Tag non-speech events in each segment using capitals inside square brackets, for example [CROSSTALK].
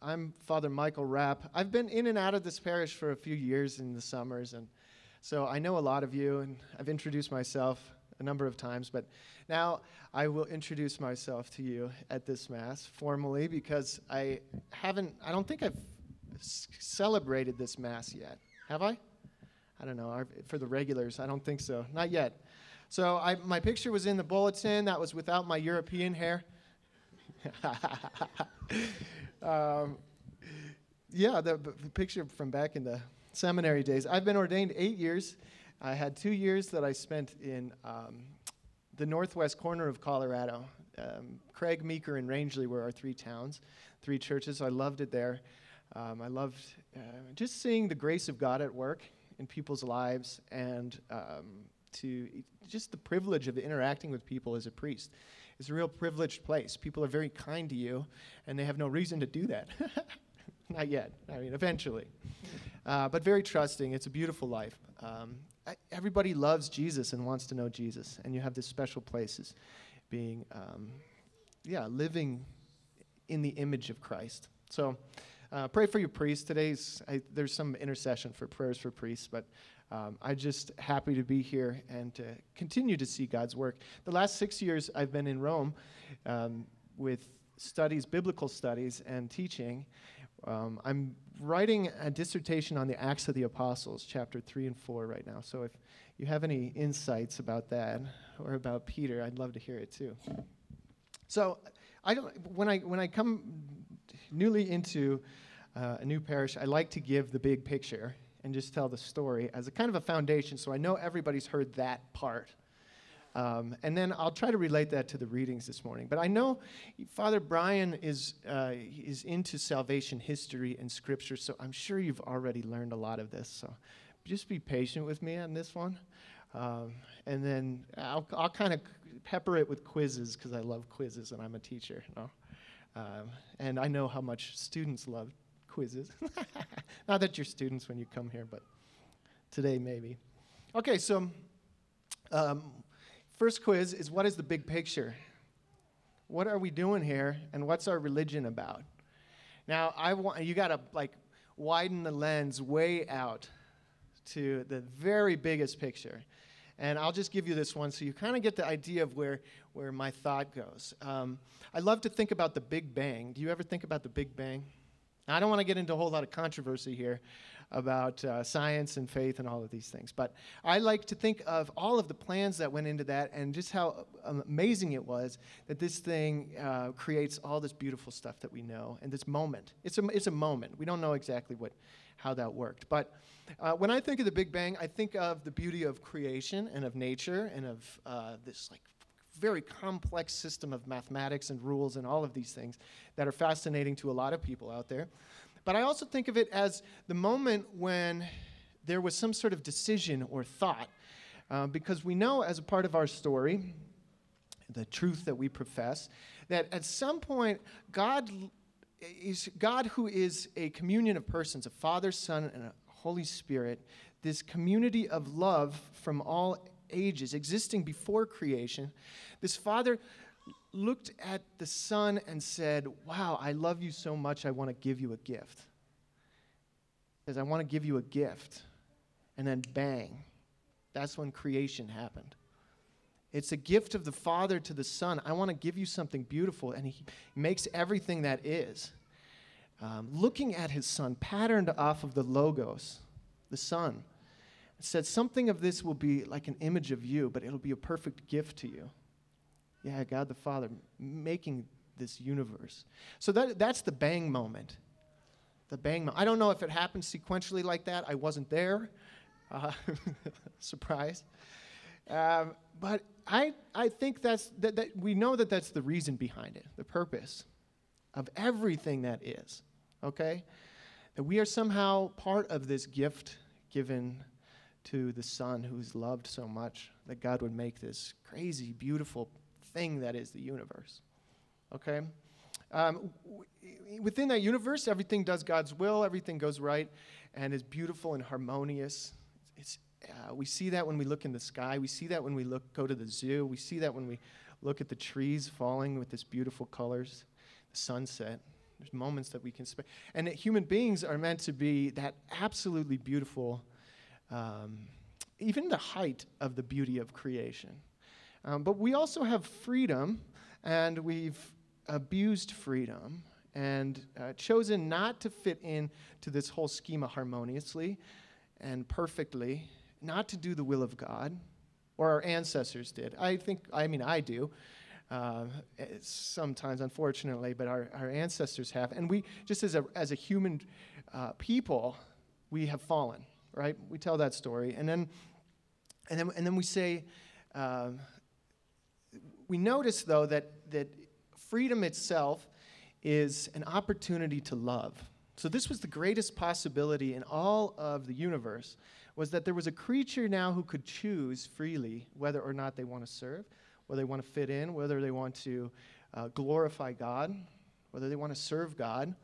I'm Father Michael Rapp. I've been in and out of this parish for a few years in the summers, and so I know a lot of you, and I've introduced myself a number of times, but now I will introduce myself to you at this Mass formally because I haven't, I don't think I've celebrated this Mass yet. Have I? I don't know. For the regulars, I don't think so. Not yet. So I, my picture was in the bulletin. That was without my European hair. [LAUGHS] um, yeah, the, the, picture from back in the seminary days. I've been ordained eight years. I had two years that I spent in um, the northwest corner of Colorado. Um, Craig, Meeker, and Rangeley were our three towns, three churches. I loved it there. Um, I loved uh, just seeing the grace of God at work in people's lives and um, to just the privilege of interacting with people as a priest. It's a real privileged place. People are very kind to you, and they have no reason to do that. [LAUGHS] Not yet. I mean, eventually. Uh, but very trusting. It's a beautiful life. Um, everybody loves Jesus and wants to know Jesus, and you have this special places being, um, yeah, living in the image of Christ. So, uh, pray for your priests. Today's I, there's some intercession for prayers for priests, but um, I'm just happy to be here and to continue to see God's work. The last six years I've been in Rome um, with studies, biblical studies, and teaching. Um, I'm writing a dissertation on the Acts of the Apostles, chapter 3 and 4, right now. So if you have any insights about that or about Peter, I'd love to hear it too. So I don't, when, I, when I come newly into uh, a new parish, I like to give the big picture and just tell the story as a kind of a foundation so I know everybody's heard that part. Um, and then I'll try to relate that to the readings this morning. But I know Father Brian is, uh, is into salvation history and scripture, so I'm sure you've already learned a lot of this. So just be patient with me on this one. Um, and then I'll, I'll kind of pepper it with quizzes because I love quizzes and I'm a teacher. You know? Um, and I know how much students love quizzes. [LAUGHS] Not that you're students when you come here, but today maybe. Okay, so um, first quiz is what is the big picture? What are we doing here, and what's our religion about? Now, I want you got to like widen the lens way out to the very biggest picture. And I'll just give you this one so you kind of get the idea of where, where my thought goes. Um, I love to think about the Big Bang. Do you ever think about the Big Bang? Now, I don't want to get into a whole lot of controversy here about uh, science and faith and all of these things, but I like to think of all of the plans that went into that and just how amazing it was that this thing uh, creates all this beautiful stuff that we know and this moment. It's a, it's a moment. We don't know exactly what, how that worked. But uh, when I think of the Big Bang, I think of the beauty of creation and of nature and of uh, this like very complex system of mathematics and rules and all of these things that are fascinating to a lot of people out there. But I also think of it as the moment when there was some sort of decision or thought, uh, because we know as a part of our story, the truth that we profess, that at some point God is God who is a communion of persons, a Father, Son, and a Holy Spirit, this community of love from all ages, existing before creation, this father looked at the son and said, Wow, I love you so much, I want to give you a gift. He says, I want to give you a gift. And then bang, that's when creation happened. It's a gift of the Father to the Son. I want to give you something beautiful. And He makes everything that is. Um, looking at His Son, patterned off of the Logos, the Son, said, Something of this will be like an image of you, but it'll be a perfect gift to you. Yeah, God the Father making this universe. So that, that's the bang moment. The bang moment. I don't know if it happened sequentially like that. I wasn't there. Uh, [LAUGHS] surprise. Um, but I, I think that's, that, that we know that that's the reason behind it, the purpose of everything that is. Okay? That we are somehow part of this gift given to the Son who's loved so much that God would make this crazy, beautiful thing that is the universe. Okay? Um, w- within that universe, everything does God's will, everything goes right, and is beautiful and harmonious. It's, uh, we see that when we look in the sky. We see that when we look, go to the zoo. We see that when we look at the trees falling with this beautiful colors, the sunset, There's moments that we can spend. And human beings are meant to be that absolutely beautiful, um, even the height of the beauty of creation. Um, but we also have freedom, and we've abused freedom and uh, chosen not to fit in to this whole schema harmoniously and perfectly, not to do the will of God, or our ancestors did. I think, I mean, I do. Uh, sometimes, unfortunately, but our, our ancestors have. And we, just as a, as a human uh, people, we have fallen, right? We tell that story. And then, and then, and then we say, uh, we notice, though, that, that freedom itself is an opportunity to love. So this was the greatest possibility in all of the universe was that there was a creature now who could choose freely whether or not they want to serve, whether they want to fit in, whether they want to uh, glorify God, whether they want to serve God,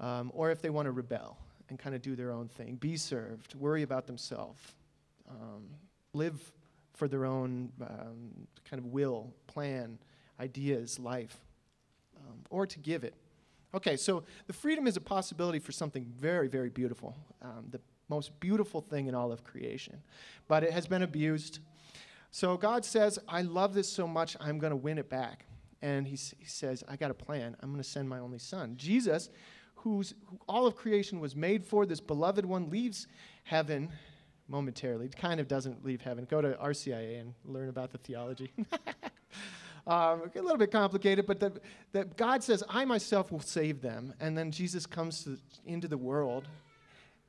um, or if they want to rebel and kind of do their own thing, be served, worry about themselves, um, live for their own um, kind of will, plan, ideas, life, um, or to give it. Okay, so the freedom is a possibility for something very, very beautiful, um, the most beautiful thing in all of creation. But it has been abused. So God says, I love this so much, I'm going to win it back. And he, he says, I got a plan. I'm going to send my only son. Jesus, who's, who all of creation was made for, this beloved one, leaves heaven momentarily. Kind of doesn't leave heaven. Go to RCIA and learn about the theology. [LAUGHS] um, a little bit complicated, but that, God says, I myself will save them. And then Jesus comes to, into the world,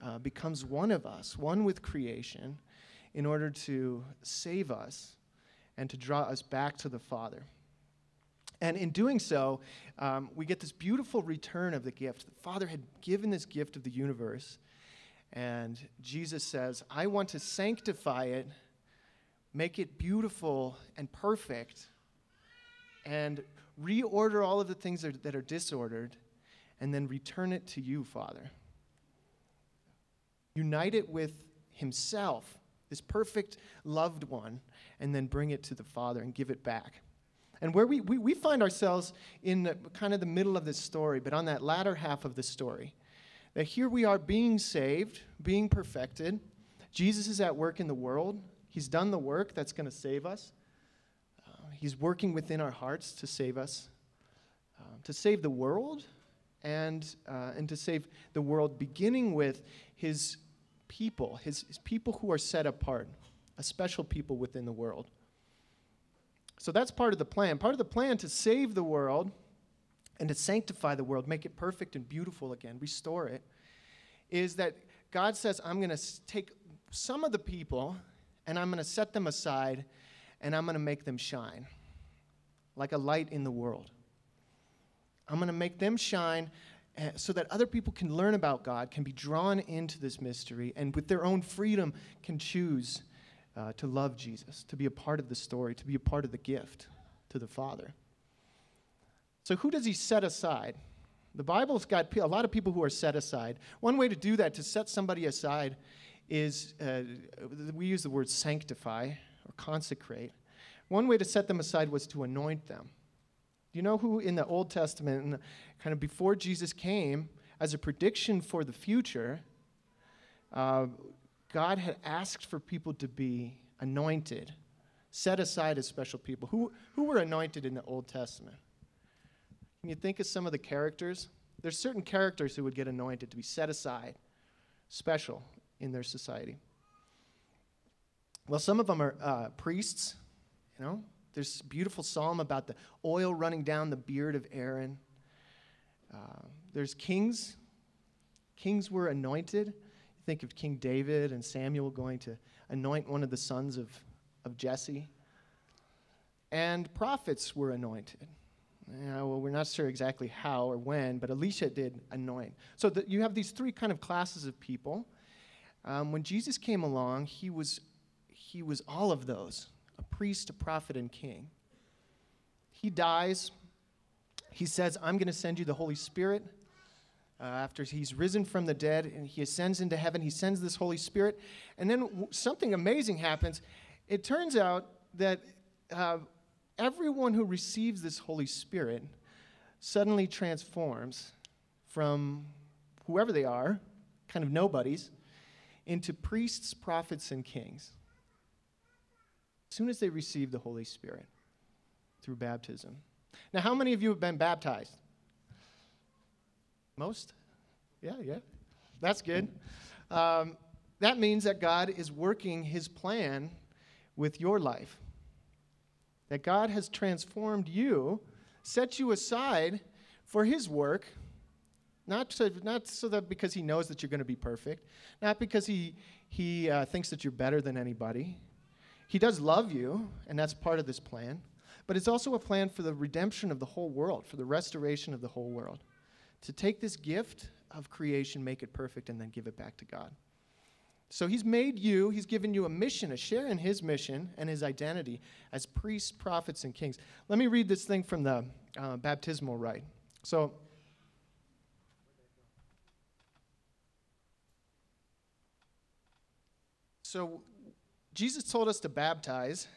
uh, becomes one of us, one with creation, in order to save us and to draw us back to the Father. And in doing so, um, we get this beautiful return of the gift. The Father had given this gift of the universe and Jesus says, I want to sanctify it, make it beautiful and perfect, and reorder all of the things that are, that are disordered, and then return it to you, Father. Unite it with Himself, this perfect loved one, and then bring it to the Father and give it back. And where we, we, we find ourselves in the, kind of the middle of this story, but on that latter half of the story that here we are being saved, being perfected. Jesus is at work in the world. He's done the work that's going to save us. Uh, he's working within our hearts to save us, uh, to save the world, and, uh, and to save the world, beginning with his people, his, his people who are set apart, a special people within the world. So that's part of the plan. Part of the plan to save the world and to sanctify the world, make it perfect and beautiful again, restore it, is that God says, I'm going to take some of the people and I'm going to set them aside and I'm going to make them shine like a light in the world. I'm going to make them shine eh, so that other people can learn about God, can be drawn into this mystery, and with their own freedom can choose uh, to love Jesus, to be a part of the story, to be a part of the gift to the Father. So, who does he set aside? The Bible's got a lot of people who are set aside. One way to do that, to set somebody aside, is uh, we use the word sanctify or consecrate. One way to set them aside was to anoint them. Do you know who in the Old Testament, kind of before Jesus came, as a prediction for the future, uh, God had asked for people to be anointed, set aside as special people. Who, who were anointed in the Old Testament? Can you think of some of the characters? There's certain characters who would get anointed to be set aside, special in their society. Well, some of them are uh, priests, you know. There's beautiful psalm about the oil running down the beard of Aaron. Uh, there's kings. Kings were anointed. Think of King David and Samuel going to anoint one of the sons of, of Jesse. And prophets were anointed. Well, we're not sure exactly how or when, but Elisha did anoint. So the, you have these three kind of classes of people. Um, when Jesus came along, he was, he was all of those a priest, a prophet, and king. He dies. He says, I'm going to send you the Holy Spirit. Uh, after he's risen from the dead and he ascends into heaven, he sends this Holy Spirit. And then w- something amazing happens. It turns out that uh, everyone who receives this Holy Spirit suddenly transforms from whoever they are, kind of nobodies, into priests, prophets, and kings. As soon as they receive the Holy Spirit through baptism. Now, how many of you have been baptized? Most? Yeah, yeah. That's good. Um, that means that God is working his plan with your life. That God has transformed you, set you aside for his work, not, to, not so that because he knows that you're going to be perfect, not because he, he uh, thinks that you're better than anybody. He does love you, and that's part of this plan. But it's also a plan for the redemption of the whole world, for the restoration of the whole world. To take this gift of creation, make it perfect, and then give it back to God. So he's made you, he's given you a mission, a share in his mission and his identity as priests, prophets, and kings. Let me read this thing from the uh, baptismal rite. So, so Jesus told us to baptize,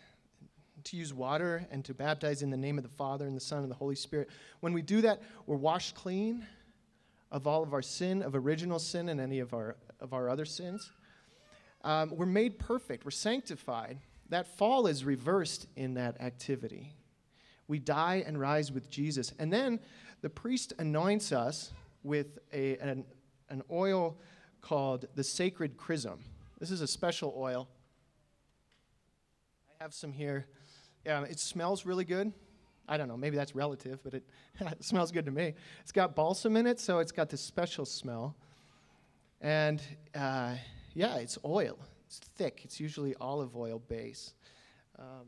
to use water, and to baptize in the name of the Father and the Son and the Holy Spirit. When we do that, we're washed clean of all of our sin, of original sin, and any of our, of our other sins. Um, we're made perfect, we're sanctified. That fall is reversed in that activity. We die and rise with Jesus. And then the priest anoints us with a, an, an oil called the sacred chrism. This is a special oil. I have some here. It smells really good. I don't know, maybe that's relative, but it, it [LAUGHS] smells good to me. It's got balsam in it, so it's got this special smell. And uh, yeah, it's oil. It's thick. It's usually olive oil base. Um,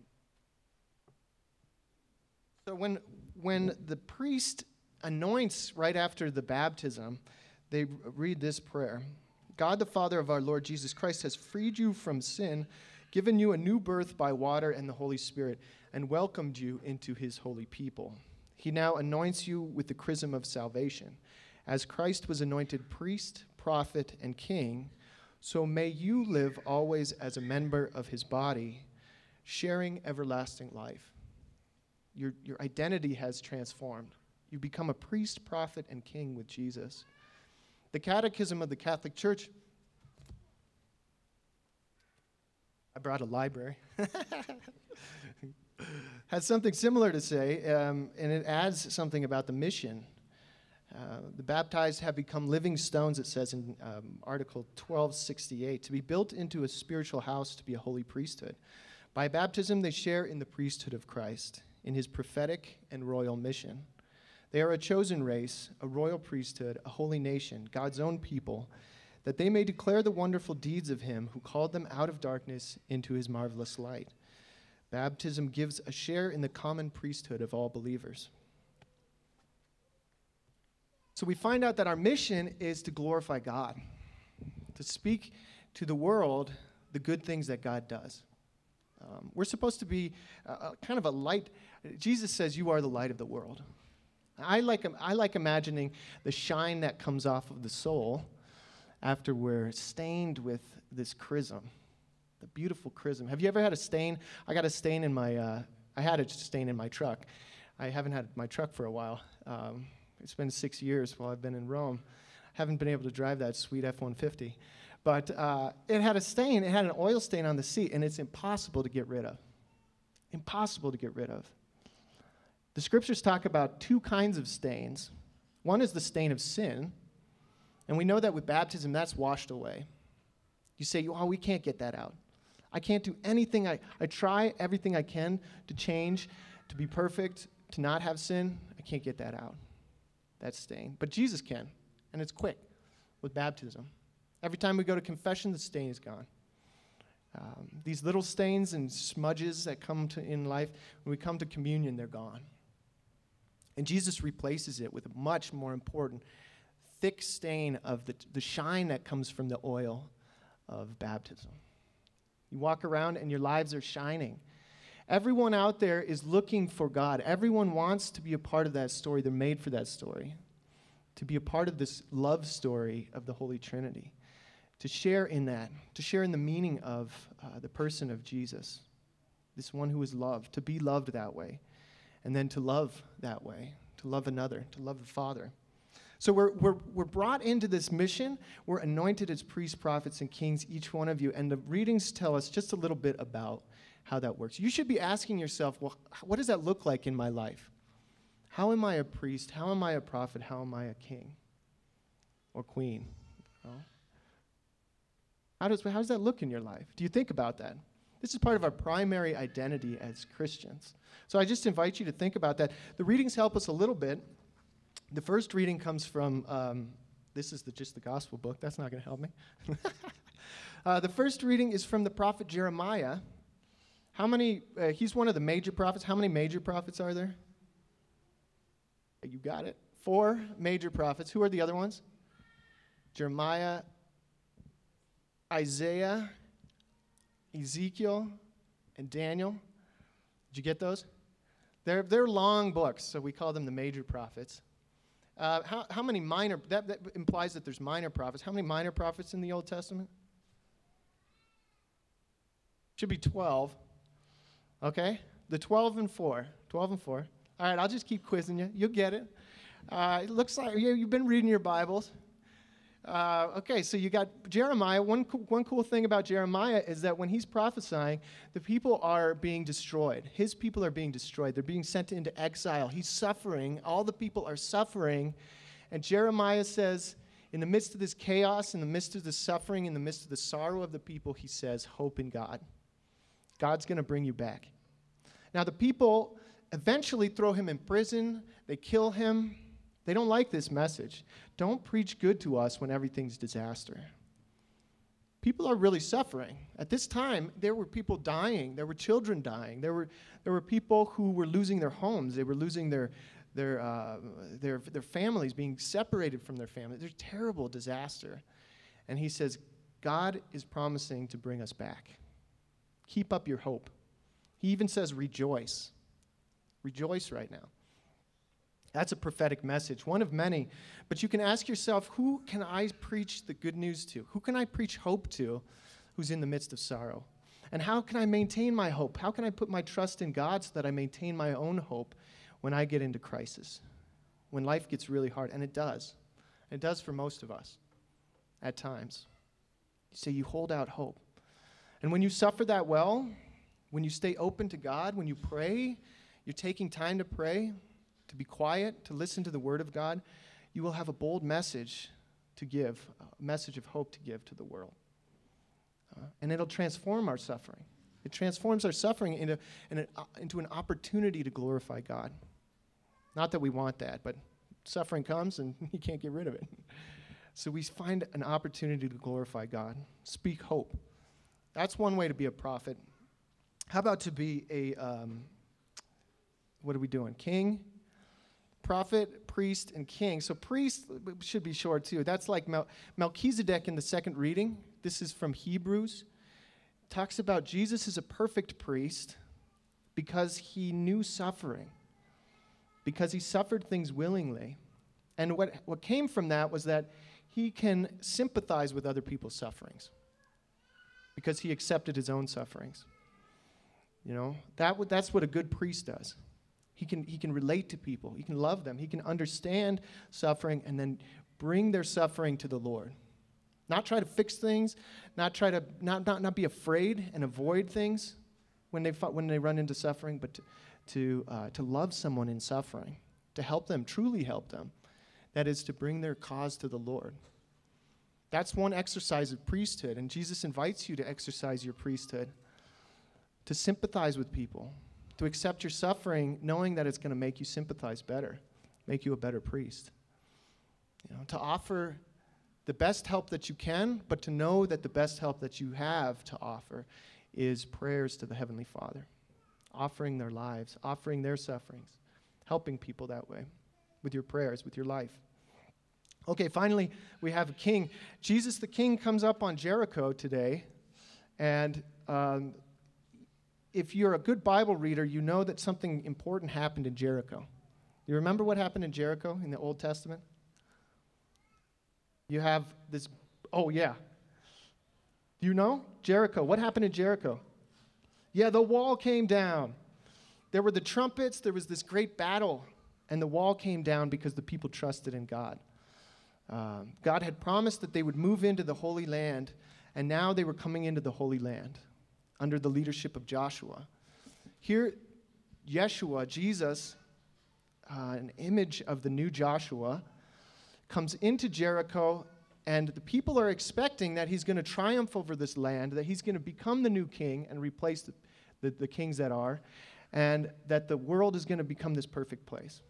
so when when the priest anoints right after the baptism, they read this prayer. God the Father of our Lord Jesus Christ has freed you from sin, given you a new birth by water and the Holy Spirit and welcomed you into his holy people. He now anoints you with the chrism of salvation. As Christ was anointed priest, prophet, and king, so may you live always as a member of his body, sharing everlasting life. Your, your identity has transformed. You become a priest, prophet, and king with Jesus. The Catechism of the Catholic Church. I brought a library. [LAUGHS] has something similar to say, um, and it adds something about the mission. Uh, the baptized have become living stones, it says in um, Article 1268, to be built into a spiritual house to be a holy priesthood. By baptism, they share in the priesthood of Christ, in his prophetic and royal mission. They are a chosen race, a royal priesthood, a holy nation, God's own people, that they may declare the wonderful deeds of him who called them out of darkness into his marvelous light. Baptism gives a share in the common priesthood of all believers. So we find out that our mission is to glorify God, to speak to the world the good things that God does. Um, we're supposed to be a, a kind of a light. Jesus says, You are the light of the world. I like, I like imagining the shine that comes off of the soul after we're stained with this chrism the beautiful chrism. Have you ever had a stain? I got a stain in my, uh, I had a stain in my truck. I haven't had my truck for a while. Um, it's been six years while I've been in Rome. I haven't been able to drive that sweet F 150. But uh, it had a stain, it had an oil stain on the seat, and it's impossible to get rid of. Impossible to get rid of. The scriptures talk about two kinds of stains. One is the stain of sin, and we know that with baptism, that's washed away. You say, oh, we can't get that out. I can't do anything. I, I try everything I can to change, to be perfect, to not have sin. I can't get that out. That's stain. But Jesus can, and it's quick with baptism. Every time we go to confession, the stain is gone. Um, these little stains and smudges that come to in life, when we come to communion, they're gone. And Jesus replaces it with a much more important, thick stain of the, the shine that comes from the oil of baptism. You walk around and your lives are shining. Everyone out there is looking for God. Everyone wants to be a part of that story. They're made for that story. To be a part of this love story of the Holy Trinity. To share in that, to share in the meaning of uh, the person of Jesus, this one who is loved, to be loved that way, and then to love that way, to love another, to love the Father. So we're, we're, we're brought into this mission. We're anointed as priests, prophets, and kings, each one of you. And the readings tell us just a little bit about how that works. You should be asking yourself, well, what does that look like in my life? How am I a priest? How am I a prophet? How am I a king or queen? How, does, how does that look in your life? Do you think about that? This is part of our primary identity as Christians. So I just invite you to think about that. The readings help us a little bit. The first reading comes from, um, this is the, just the gospel book. That's not going to help me. [LAUGHS] uh, the first reading is from the prophet Jeremiah. How many, uh, he's one of the major prophets. How many major prophets are there? You got it. Four major prophets. Who are the other ones? Jeremiah, Isaiah, Ezekiel, and Daniel. Did you get those? They're, they're long books, so we call them the major prophets. Uh, how, how many minor, that, that implies that there's minor prophets. How many minor prophets in the Old Testament? Should be 12. Okay? The 12 and 4. 12 and 4. All right, I'll just keep quizzing you. You'll get it. Uh, it looks like you, you've been reading your Bibles. Uh, okay, so you got Jeremiah. One, one cool thing about Jeremiah is that when he's prophesying, the people are being destroyed. His people are being destroyed. They're being sent into exile. He's suffering. All the people are suffering. And Jeremiah says, in the midst of this chaos, in the midst of the suffering, in the midst of the sorrow of the people, he says, Hope in God. God's going to bring you back. Now, the people eventually throw him in prison, they kill him. They don't like this message. Don't preach good to us when everything's disaster. People are really suffering. At this time, there were people dying. There were children dying. There were, there were people who were losing their homes. They were losing their, their, uh, their, their families, being separated from their families. There's a terrible disaster. And he says, God is promising to bring us back. Keep up your hope. He even says, rejoice. Rejoice right now. That's a prophetic message, one of many. But you can ask yourself, who can I preach the good news to? Who can I preach hope to who's in the midst of sorrow? And how can I maintain my hope? How can I put my trust in God so that I maintain my own hope when I get into crisis? When life gets really hard, and it does. It does for most of us at times. Say you hold out hope. And when you suffer that well, when you stay open to God, when you pray, you're taking time to pray, to be quiet, to listen to the Word of God, you will have a bold message to give, a message of hope to give to the world. Uh, and it'll transform our suffering. It transforms our suffering into, uh, into an opportunity to glorify God. Not that we want that, but suffering comes and [LAUGHS] you can't get rid of it. So we find an opportunity to glorify God, speak hope. That's one way to be a prophet. How about to be a, um, what are we doing? King? Prophet, priest, and king. So, priest should be short too. That's like Mel- Melchizedek in the second reading. This is from Hebrews. Talks about Jesus is a perfect priest because he knew suffering, because he suffered things willingly. And what, what came from that was that he can sympathize with other people's sufferings because he accepted his own sufferings. You know, that w- that's what a good priest does. He can, he can relate to people, he can love them, he can understand suffering and then bring their suffering to the Lord. Not try to fix things, not try to not, not, not be afraid and avoid things when they, when they run into suffering, but to, to, uh, to love someone in suffering, to help them, truly help them. That is to bring their cause to the Lord. That's one exercise of priesthood, and Jesus invites you to exercise your priesthood, to sympathize with people, to accept your suffering knowing that it's going to make you sympathize better, make you a better priest. You know, to offer the best help that you can, but to know that the best help that you have to offer is prayers to the Heavenly Father, offering their lives, offering their sufferings, helping people that way with your prayers, with your life. Okay, finally, we have a king. Jesus the King comes up on Jericho today, and um, if you're a good Bible reader, you know that something important happened in Jericho. You remember what happened in Jericho in the Old Testament? You have this, oh, yeah. Do you know? Jericho. What happened in Jericho? Yeah, the wall came down. There were the trumpets. There was this great battle. and the wall came down because the people trusted in God. Um, God had promised that they would move into the Holy Land, and now they were coming into the Holy Land under the leadership of Joshua. Here, Yeshua, Jesus, uh, an image of the new Joshua, comes into Jericho, and the people are expecting that he's going to triumph over this land, that he's going to become the new king and replace the, the, the kings that are, and that the world is going to become this perfect place.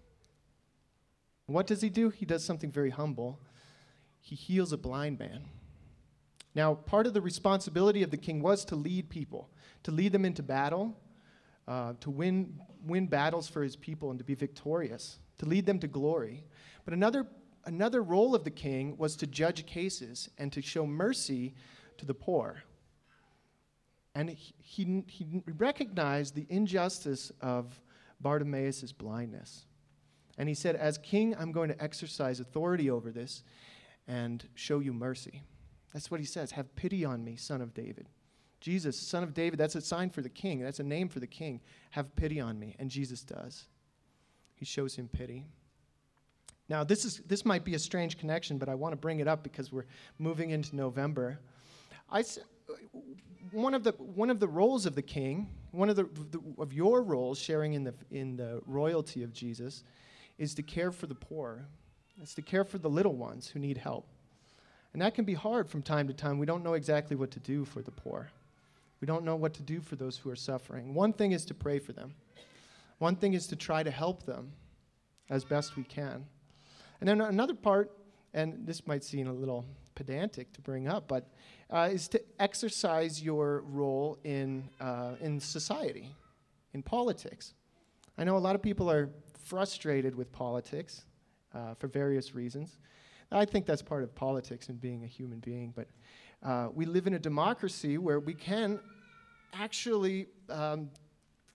What does he do? He does something very humble. He heals a blind man. Now, part of the responsibility of the king was to lead people, to lead them into battle, uh, to win, win battles for his people and to be victorious, to lead them to glory. But another, another role of the king was to judge cases and to show mercy to the poor. And he, he, he recognized the injustice of Bartimaeus' blindness. And he said, As king, I'm going to exercise authority over this and show you mercy. That's what he says. Have pity on me, son of David. Jesus, son of David, that's a sign for the king. That's a name for the king. Have pity on me. And Jesus does. He shows him pity. Now, this, is, this might be a strange connection, but I want to bring it up because we're moving into November. I, one, of the, one of the roles of the king, one of, the, the, of your roles sharing in the, in the royalty of Jesus, is to care for the poor. It's to care for the little ones who need help. And that can be hard from time to time. We don't know exactly what to do for the poor. We don't know what to do for those who are suffering. One thing is to pray for them. One thing is to try to help them as best we can. And then another part, and this might seem a little pedantic to bring up, but uh, is to exercise your role in, uh, in society, in politics. I know a lot of people are frustrated with politics uh, for various reasons. I think that's part of politics and being a human being, but uh, we live in a democracy where we can actually um,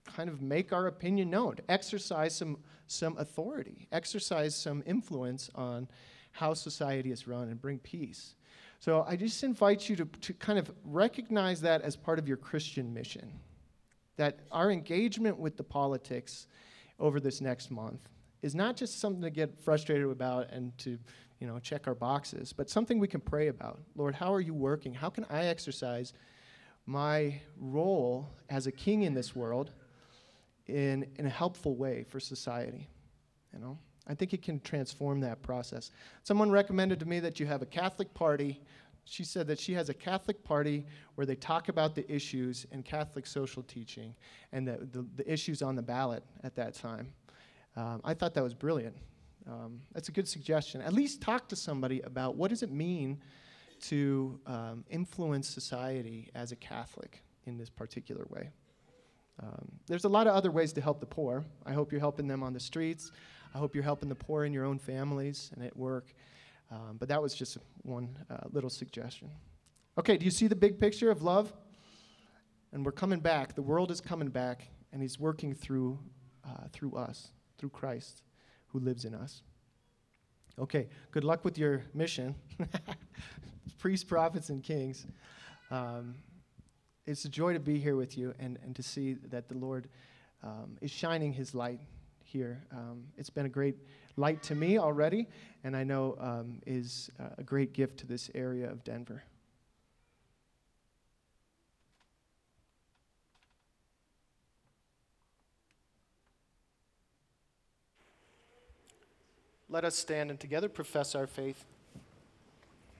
kind of make our opinion known, exercise some, some authority, exercise some influence on how society is run, and bring peace. So I just invite you to, to kind of recognize that as part of your Christian mission. That our engagement with the politics over this next month is not just something to get frustrated about and to you know check our boxes but something we can pray about. Lord how are you working? How can i exercise my role as a king in this world in, in a helpful way for society? You know i think it can transform that process. Someone recommended to me that you have a catholic party. She said that she has a Catholic party where they talk about the issues in Catholic social teaching and the, the, the issues on the ballot at that time. Um, I thought that was brilliant. Um, that's a good suggestion. At least talk to somebody about what does it mean to um, influence society as a Catholic in this particular way. Um, there's a lot of other ways to help the poor. I hope you're helping them on the streets. I hope you're helping the poor in your own families and at work. Um, but that was just one uh, little suggestion. Okay, do you see the big picture of love? And we're coming back. The world is coming back, and He's working through, uh, through us, through Christ who lives in us. Okay, good luck with your mission. [LAUGHS] Priests, prophets, and kings. Um, it's a joy to be here with you and, and to see that the Lord um, is shining His light here. Um, it's been a great light to me already, and I know um, is a great gift to this area of Denver. Let us stand and together profess our faith.